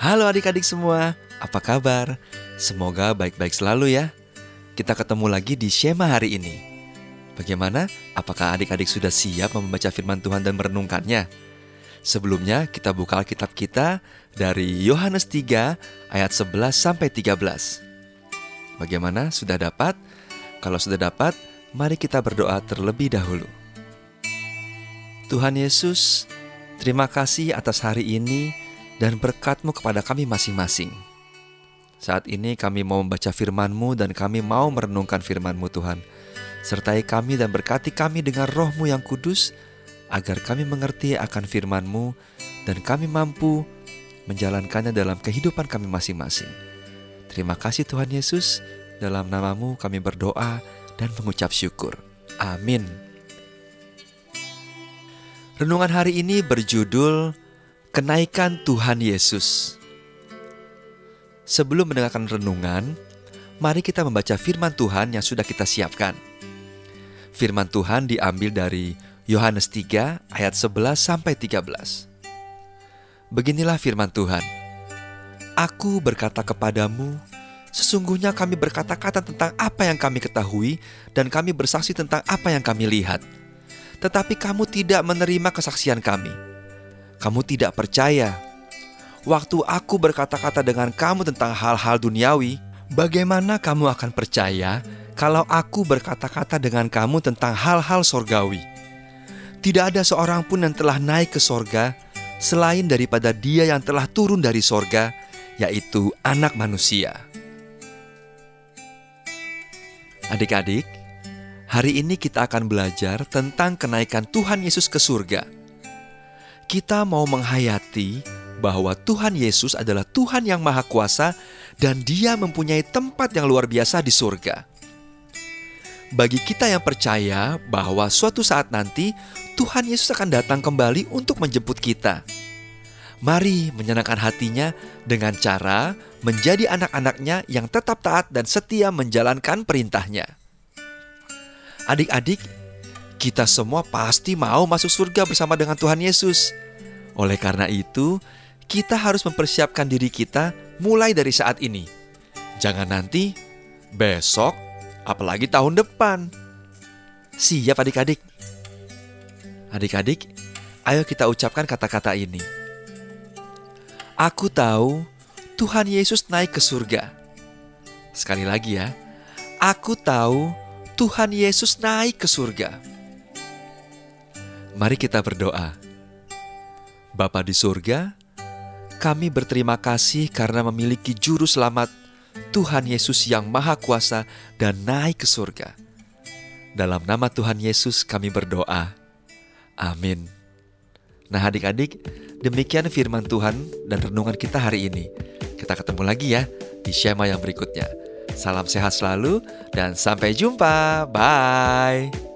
Halo adik-adik semua, apa kabar? Semoga baik-baik selalu ya. Kita ketemu lagi di Shema hari ini. Bagaimana? Apakah adik-adik sudah siap membaca firman Tuhan dan merenungkannya? Sebelumnya kita buka Alkitab kita dari Yohanes 3 ayat 11 sampai 13. Bagaimana? Sudah dapat? Kalau sudah dapat, mari kita berdoa terlebih dahulu. Tuhan Yesus, terima kasih atas hari ini dan berkat-Mu kepada kami masing-masing. Saat ini kami mau membaca firman-Mu dan kami mau merenungkan firman-Mu Tuhan. Sertai kami dan berkati kami dengan roh-Mu yang kudus, agar kami mengerti akan firman-Mu dan kami mampu menjalankannya dalam kehidupan kami masing-masing. Terima kasih Tuhan Yesus, dalam namamu kami berdoa dan mengucap syukur. Amin. Renungan hari ini berjudul Kenaikan Tuhan Yesus. Sebelum mendengarkan renungan, mari kita membaca firman Tuhan yang sudah kita siapkan. Firman Tuhan diambil dari Yohanes 3 ayat 11 sampai 13. Beginilah firman Tuhan. Aku berkata kepadamu, sesungguhnya kami berkata-kata tentang apa yang kami ketahui dan kami bersaksi tentang apa yang kami lihat tetapi kamu tidak menerima kesaksian kami. Kamu tidak percaya. Waktu aku berkata-kata dengan kamu tentang hal-hal duniawi, bagaimana kamu akan percaya kalau aku berkata-kata dengan kamu tentang hal-hal sorgawi? Tidak ada seorang pun yang telah naik ke sorga selain daripada dia yang telah turun dari sorga, yaitu anak manusia. Adik-adik, Hari ini kita akan belajar tentang kenaikan Tuhan Yesus ke surga. Kita mau menghayati bahwa Tuhan Yesus adalah Tuhan yang Maha Kuasa dan Dia mempunyai tempat yang luar biasa di surga. Bagi kita yang percaya bahwa suatu saat nanti Tuhan Yesus akan datang kembali untuk menjemput kita. Mari menyenangkan hatinya dengan cara menjadi anak-anaknya yang tetap taat dan setia menjalankan perintahnya. Adik-adik, kita semua pasti mau masuk surga bersama dengan Tuhan Yesus. Oleh karena itu, kita harus mempersiapkan diri kita mulai dari saat ini. Jangan nanti, besok, apalagi tahun depan. Siap adik-adik? Adik-adik, ayo kita ucapkan kata-kata ini. Aku tahu Tuhan Yesus naik ke surga. Sekali lagi ya, aku tahu Tuhan Yesus naik ke surga. Mari kita berdoa. Bapa di surga, kami berterima kasih karena memiliki juru selamat Tuhan Yesus yang Maha Kuasa dan naik ke surga. Dalam nama Tuhan Yesus kami berdoa. Amin. Nah adik-adik, demikian firman Tuhan dan renungan kita hari ini. Kita ketemu lagi ya di Shema yang berikutnya. Salam sehat selalu dan sampai jumpa. Bye.